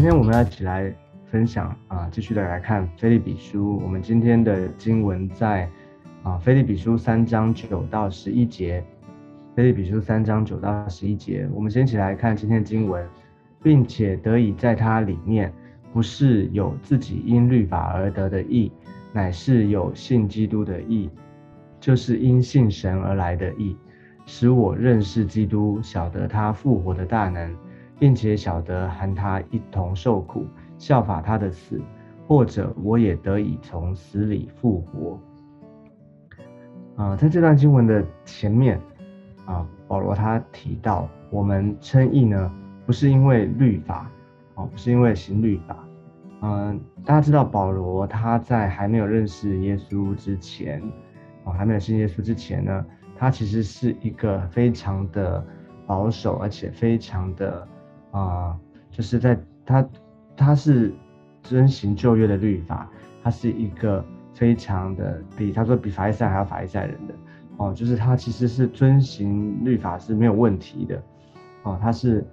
今天我们要一起来分享啊，继续的来看《菲利比书》。我们今天的经文在啊，《菲利比书》三章九到十一节，《菲利比书》三章九到十一节。我们先一起来看今天的经文，并且得以在它里面，不是有自己因律法而得的义，乃是有信基督的义，就是因信神而来的义，使我认识基督，晓得他复活的大能。并且晓得和他一同受苦，效法他的死，或者我也得以从死里复活。啊，在这段经文的前面，啊，保罗他提到，我们称义呢，不是因为律法，哦，不是因为行律法。嗯，大家知道保罗他在还没有认识耶稣之前，啊，还没有信耶稣之前呢，他其实是一个非常的保守，而且非常的。啊，就是在他，他是遵行旧约的律法，他是一个非常的比他说比法利赛还要法利赛人的哦，就是他其实是遵行律法是没有问题的哦，他是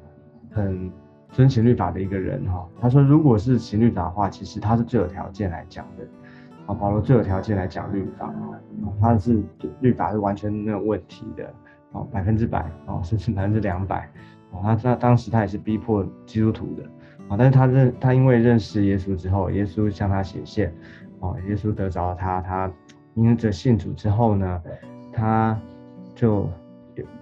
很遵行律法的一个人哈。他说如果是行律法的话，其实他是最有条件来讲的啊，保罗最有条件来讲律法，他是律法是完全没有问题的哦，百分之百哦，甚至百分之两百。哦，他他当时他也是逼迫基督徒的，啊，但是他认他因为认识耶稣之后，耶稣向他显现，哦，耶稣得着了他，他因着信主之后呢，他就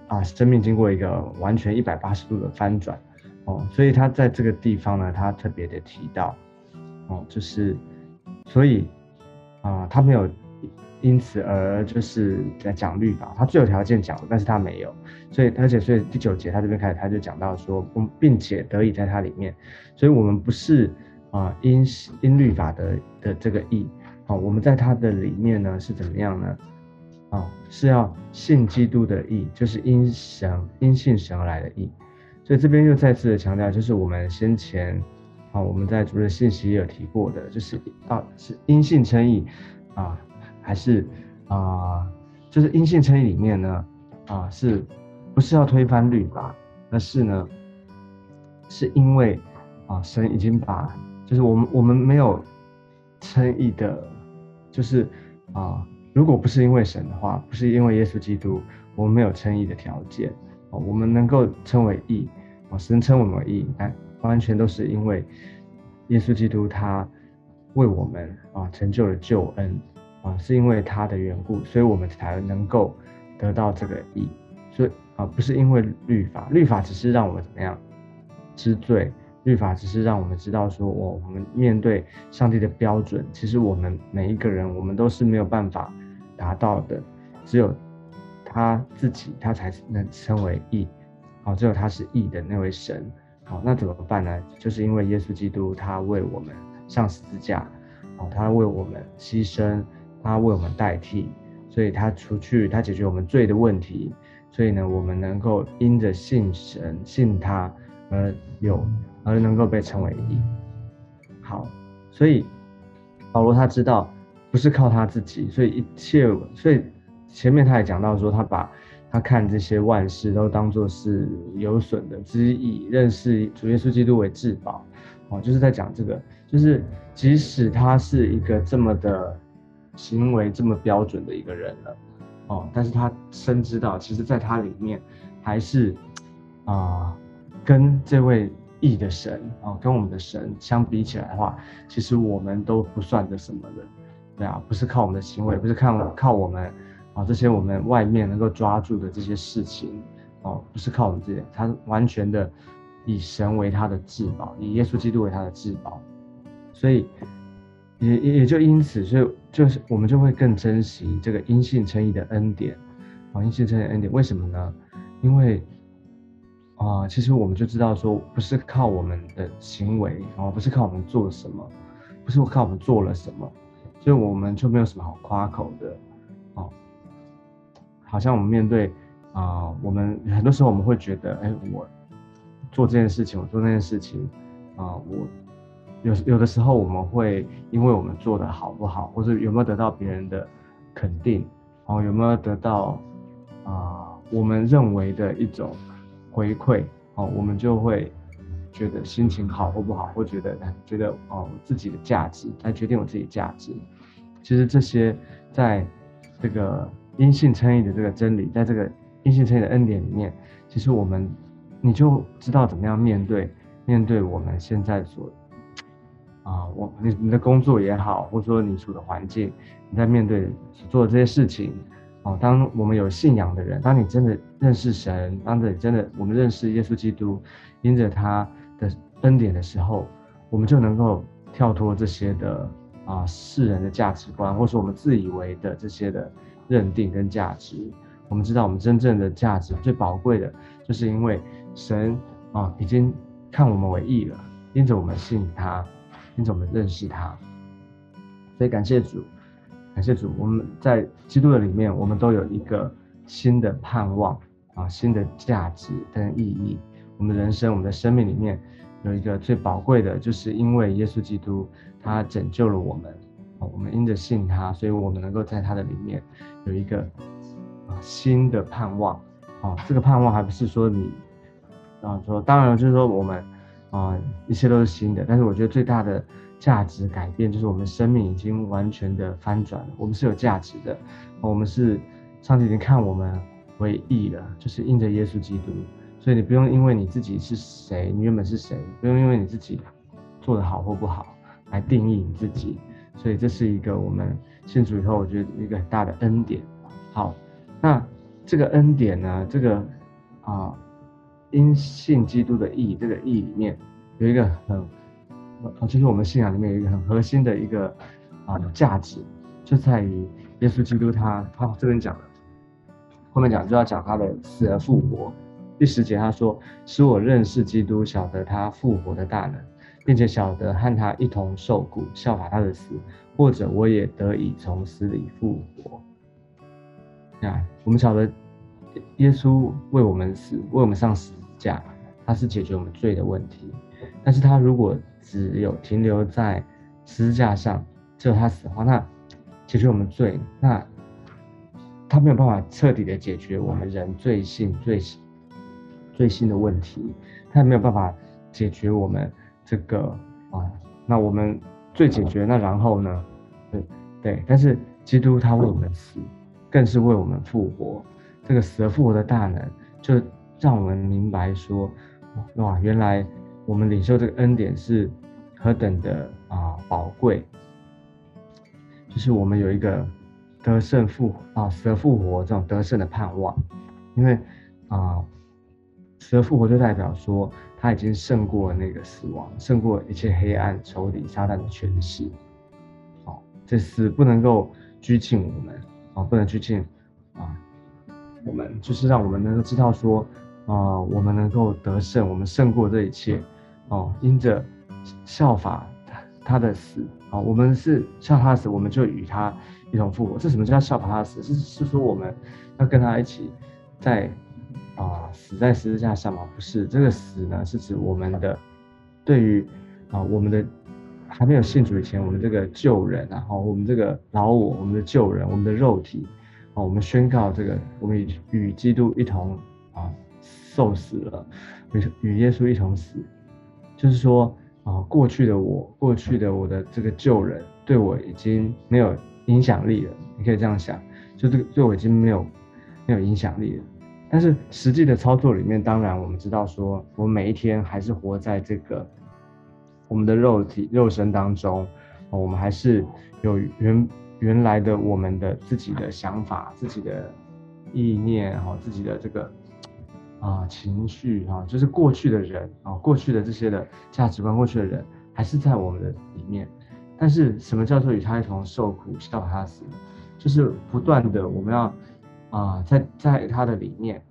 啊生命经过一个完全一百八十度的翻转，哦，所以他在这个地方呢，他特别的提到，哦，就是所以啊，他没有。因此而就是在讲律法，他最有条件讲，但是他没有，所以而且所以第九节他这边开始他就讲到说，嗯，并且得以在它里面，所以我们不是啊因因律法的的这个义，啊，我们在它的里面呢是怎么样呢？啊，是要信基督的义，就是因神因信神而来的义，所以这边又再次的强调，就是我们先前啊我们在主日信息也有提过的，就是啊是因信称义啊。还是啊，就是因信称义里面呢，啊，是不是要推翻律法？而是呢，是因为啊，神已经把，就是我们我们没有称义的，就是啊，如果不是因为神的话，不是因为耶稣基督，我们没有称义的条件啊，我们能够称为义啊，神称我们为义，但完全都是因为耶稣基督他为我们啊成就了救恩。啊，是因为他的缘故，所以我们才能够得到这个义。所以啊，不是因为律法，律法只是让我们怎么样知罪，律法只是让我们知道说，我我们面对上帝的标准，其实我们每一个人，我们都是没有办法达到的，只有他自己，他才能称为义。好，只有他是义的那位神。好，那怎么办呢？就是因为耶稣基督他为我们上十字架，哦，他为我们牺牲。他为我们代替，所以他除去他解决我们罪的问题，所以呢，我们能够因着信神信他而有而能够被称为义。好，所以保罗他知道不是靠他自己，所以一切，所以前面他也讲到说，他把他看这些万事都当作是有损的之意，认识主耶稣基督为至宝。哦，就是在讲这个，就是即使他是一个这么的。行为这么标准的一个人了，哦，但是他深知道，其实在他里面，还是啊，跟这位义的神啊，跟我们的神相比起来的话，其实我们都不算个什么的，对啊，不是靠我们的行为，不是靠靠我们啊这些我们外面能够抓住的这些事情，哦，不是靠我们这些，他完全的以神为他的至宝，以耶稣基督为他的至宝，所以。也也也就因此，所以就是我们就会更珍惜这个因信称义的恩典，啊，因信称义恩典，为什么呢？因为啊，其实我们就知道说，不是靠我们的行为，啊，不是靠我们做什么，不是靠我们做了什么，所以我们就没有什么好夸口的，哦，好像我们面对啊，我们很多时候我们会觉得，哎，我做这件事情，我做那件事情，啊，我。有有的时候，我们会因为我们做的好不好，或者有没有得到别人的肯定，哦，有没有得到啊，我们认为的一种回馈，哦，我们就会觉得心情好或不好，或觉得觉得哦自己的价值来决定我自己价值。其实这些在这个阴性称义的这个真理，在这个阴性称义的恩典里面，其实我们你就知道怎么样面对面对我们现在所啊，我你你的工作也好，或者说你处的环境，你在面对所做的这些事情。哦，当我们有信仰的人，当你真的认识神，当你真的我们认识耶稣基督，因着他的恩典的时候，我们就能够跳脱这些的啊世人的价值观，或是我们自以为的这些的认定跟价值。我们知道，我们真正的价值最宝贵的，就是因为神啊已经看我们为义了，因着我们信他，因着我们认识他，所以感谢主。感谢主，我们在基督的里面，我们都有一个新的盼望啊，新的价值跟意义。我们人生，我们的生命里面有一个最宝贵的，就是因为耶稣基督他拯救了我们啊，我们因着信他，所以我们能够在他的里面有一个啊新的盼望啊。这个盼望还不是说你啊说，当然就是说我们啊一切都是新的，但是我觉得最大的。价值改变就是我们生命已经完全的翻转了，我们是有价值的，我们是上帝已经看我们为义了，就是印着耶稣基督，所以你不用因为你自己是谁，你原本是谁，不用因为你自己做得好或不好来定义你自己，所以这是一个我们信主以后，我觉得一个很大的恩典。好，那这个恩典呢，这个啊因信基督的义，这个义里面有一个很。就是我们信仰里面有一个很核心的一个啊价值，就在于耶稣基督他他这边讲的，后面讲就要讲他的死而复活。第十节他说：“使我认识基督，晓得他复活的大能，并且晓得和他一同受苦，效法他的死，或者我也得以从死里复活。”啊，我们晓得耶稣为我们死，为我们上十字架，他是解决我们罪的问题，但是他如果只有停留在十字架上，只有他死的话，那解决我们罪，那他没有办法彻底的解决我们人罪性、罪罪性的问题，他也没有办法解决我们这个啊，那我们罪解决，那然后呢？对对，但是基督他为我们死，更是为我们复活，这个死而复活的大能，就让我们明白说，哇，原来。我们领受这个恩典是何等的啊宝贵，就是我们有一个得胜复啊死而复活这种得胜的盼望，因为啊死而复活就代表说他已经胜过那个死亡，胜过一切黑暗仇敌撒旦的权势，好，这死不能够拘禁我们啊，不能拘禁啊我们，就是让我们能够知道说啊我们能够得胜，我们胜过这一切。哦，因着效法他他的死啊，我们是效他的死，我们就与他一同复活。这什么叫效法他的死？是是说我们要跟他一起在啊死在十字架上吗？不是，这个死呢是指我们的对于啊我们的还没有信主以前，我们这个旧人啊，哦，我们这个老我，我们的旧人，我们的肉体啊，我们宣告这个我们与与基督一同受死了，与与耶稣一同死。就是说啊，过去的我，过去的我的这个旧人，对我已经没有影响力了。你可以这样想，就这个对我已经没有没有影响力了。但是实际的操作里面，当然我们知道，说我每一天还是活在这个我们的肉体肉身当中，我们还是有原原来的我们的自己的想法、自己的意念，然后自己的这个。啊，情绪啊，就是过去的人啊，过去的这些的价值观，过去的人还是在我们的里面。但是，什么叫做与他一同受苦，效法他死？就是不断的，我们要啊，在在他的里面。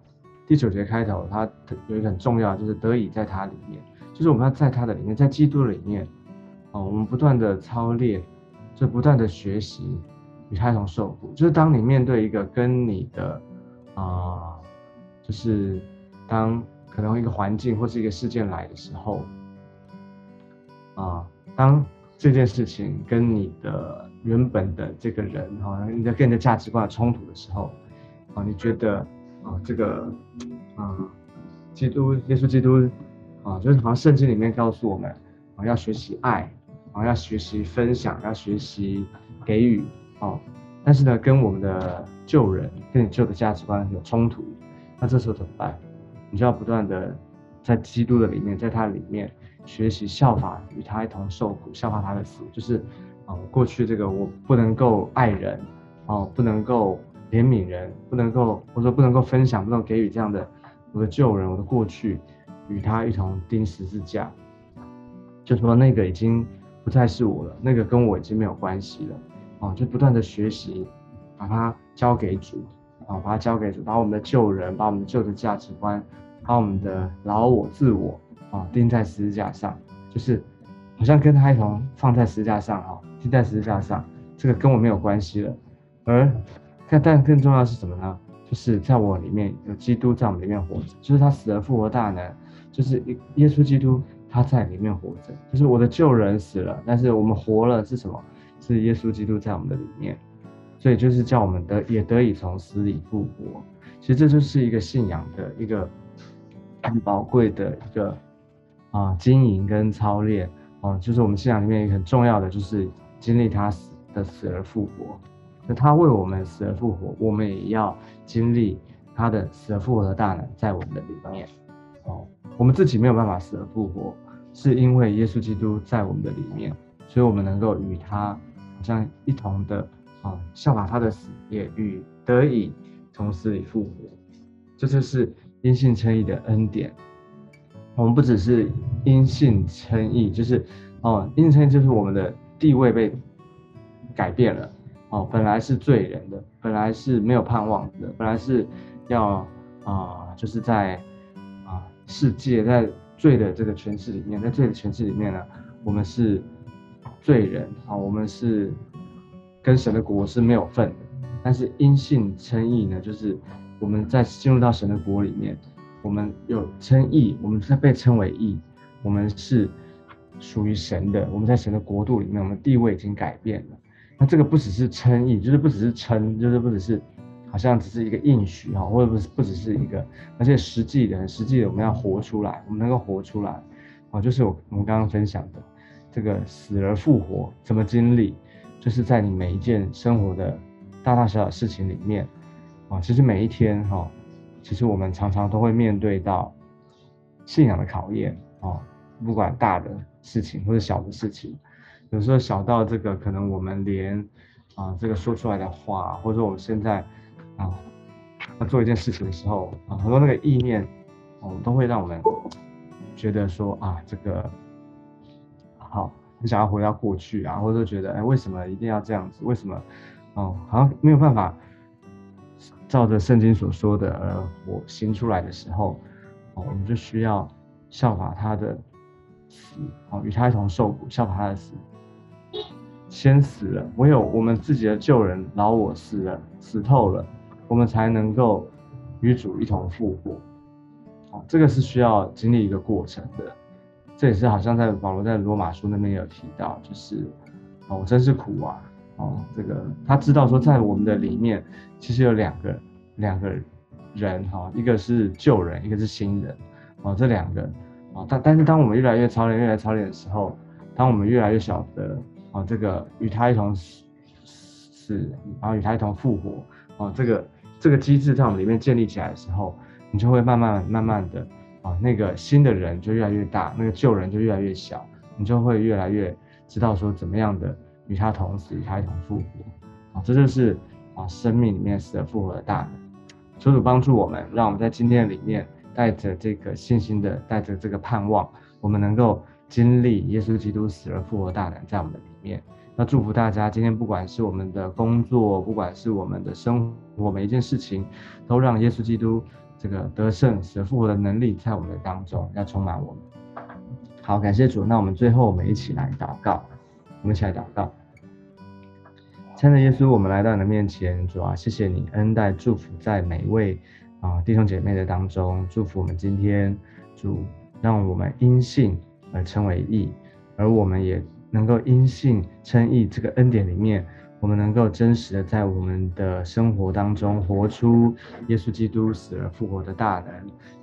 第九节开头，他有一个很重要，就是得以在他里面，就是我们要在他的里面，在基督里面啊，我们不断的操练，就不断的学习与他一同受苦。就是当你面对一个跟你的啊，就是。当可能一个环境或是一个事件来的时候，啊，当这件事情跟你的原本的这个人哈，你的跟你的价值观冲突的时候，啊，你觉得啊，这个啊，基督耶稣基督啊，就是好像圣经里面告诉我们啊，要学习爱，啊，要学习分享，要学习给予，哦，但是呢，跟我们的旧人，跟你旧的价值观有冲突，那这时候怎么办？你就要不断的在基督的里面，在他里面学习效法，与他一同受苦，效法他的死，就是啊，过去这个我不能够爱人，哦，不能够。怜悯人不能够，或者说不能够分享，不能给予这样的我的旧人，我的过去，与他一同钉十字架，就说那个已经不再是我了，那个跟我已经没有关系了，哦，就不断的学习，把它交给主，啊，把它交给主，把我们的旧人，把我们的旧的价值观，把我们的老我、自我，啊，钉在十字架上，就是好像跟他一同放在十字架上，哈，钉在十字架上，这个跟我没有关系了，而。但但更重要是什么呢？就是在我里面有基督在我们里面活着，就是他死而复活大能，就是耶稣基督他在里面活着，就是我的旧人死了，但是我们活了是什么？是耶稣基督在我们的里面，所以就是叫我们得也得以从死里复活。其实这就是一个信仰的一个很宝贵的一个啊经营跟操练啊，就是我们信仰里面一个很重要的，就是经历他死的死而复活。那他为我们死而复活，我们也要经历他的死而复活的大能在我们的里面。哦，我们自己没有办法死而复活，是因为耶稣基督在我们的里面，所以我们能够与他好像一同的啊效法他的死，也与得以从死里复活。这就是因信称义的恩典。我们不只是因信称义，就是哦，因信称义就是我们的地位被改变了。哦，本来是罪人的，本来是没有盼望的，本来是要啊，就是在啊世界在罪的这个诠释里面，在罪的诠释里面呢，我们是罪人啊，我们是跟神的国是没有份的。但是因信称义呢，就是我们在进入到神的国里面，我们有称义，我们在被称为义，我们是属于神的，我们在神的国度里面，我们地位已经改变了。那这个不只是称义，就是不只是称，就是不只是，好像只是一个应许哈，或者不是不只是一个，而且实际的，实际的我们要活出来，我们能够活出来，啊，就是我我们刚刚分享的这个死而复活怎么经历，就是在你每一件生活的大大小小事情里面，啊，其实每一天哈，其实我们常常都会面对到信仰的考验啊，不管大的事情或者小的事情。有时候小到这个，可能我们连啊这个说出来的话，或者说我们现在啊要做一件事情的时候啊，很多那个意念，哦都会让我们觉得说啊这个好，很想要回到过去啊，或者觉得哎为什么一定要这样子？为什么哦好像没有办法照着圣经所说的而我行出来的时候，哦我们就需要效法他的死，哦与他一同受苦，效法他的死。先死了，唯有我们自己的旧人老我死了，死透了，我们才能够与主一同复活。哦，这个是需要经历一个过程的。这也是好像在保罗在罗马书那边有提到，就是哦，我真是苦啊！哦，这个他知道说，在我们的里面其实有两个两个人哈，一个是旧人，一个是新人。哦，这两个啊，但但是当我们越来越操练，越来越操练的时候，当我们越来越晓得。哦，这个与他一同死，死，然后与他一同复活，哦，这个这个机制在我们里面建立起来的时候，你就会慢慢慢慢的，啊，那个新的人就越来越大，那个旧人就越来越小，你就会越来越知道说怎么样的与他同死，与他一同复活，啊，这就是啊生命里面死而复活的大能。求主帮助我们，让我们在今天里面带着这个信心的，带着这个盼望，我们能够。经历耶稣基督死而复活大能在我们的里面，那祝福大家今天不管是我们的工作，不管是我们的生活，每一件事情，都让耶稣基督这个得胜死复活的能力在我们的当中要充满我们。好，感谢主。那我们最后我们一起来祷告，我们一起来祷告。亲爱的耶稣，我们来到你的面前，主啊，谢谢你恩待祝福在每一位啊弟兄姐妹的当中，祝福我们今天主让我们因信。而称为义，而我们也能够因信称义。这个恩典里面，我们能够真实的在我们的生活当中活出耶稣基督死而复活的大能。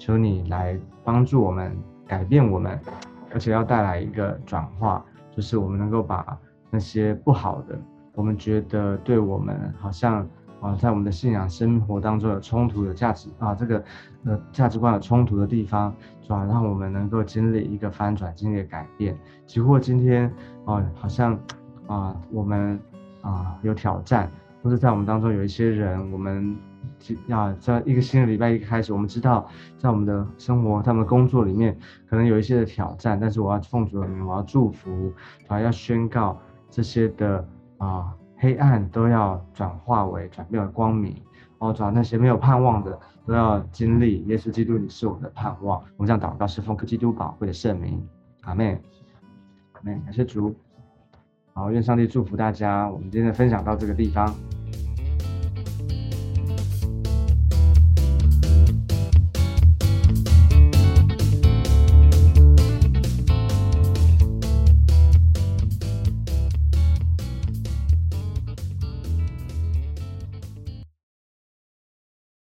求你来帮助我们改变我们，而且要带来一个转化，就是我们能够把那些不好的，我们觉得对我们好像啊，在我们的信仰生活当中有冲突、有价值啊，这个呃价值观有冲突的地方，主要让我们能够经历一个翻转、经历改变。几乎今天啊，好像啊，我们啊有挑战，或者在我们当中有一些人，我们。要在一个新的礼拜一开始，我们知道在我们的生活、在我们的工作里面，可能有一些的挑战，但是我要奉主的名，我要祝福，啊，要宣告这些的啊黑暗都要转化为转变为光明，哦，主要那些没有盼望的都要经历耶稣基督，你是我的盼望。我们这样祷告，是奉基督宝贵的圣名，阿门，阿门，感谢主，好，愿上帝祝福大家。我们今天的分享到这个地方。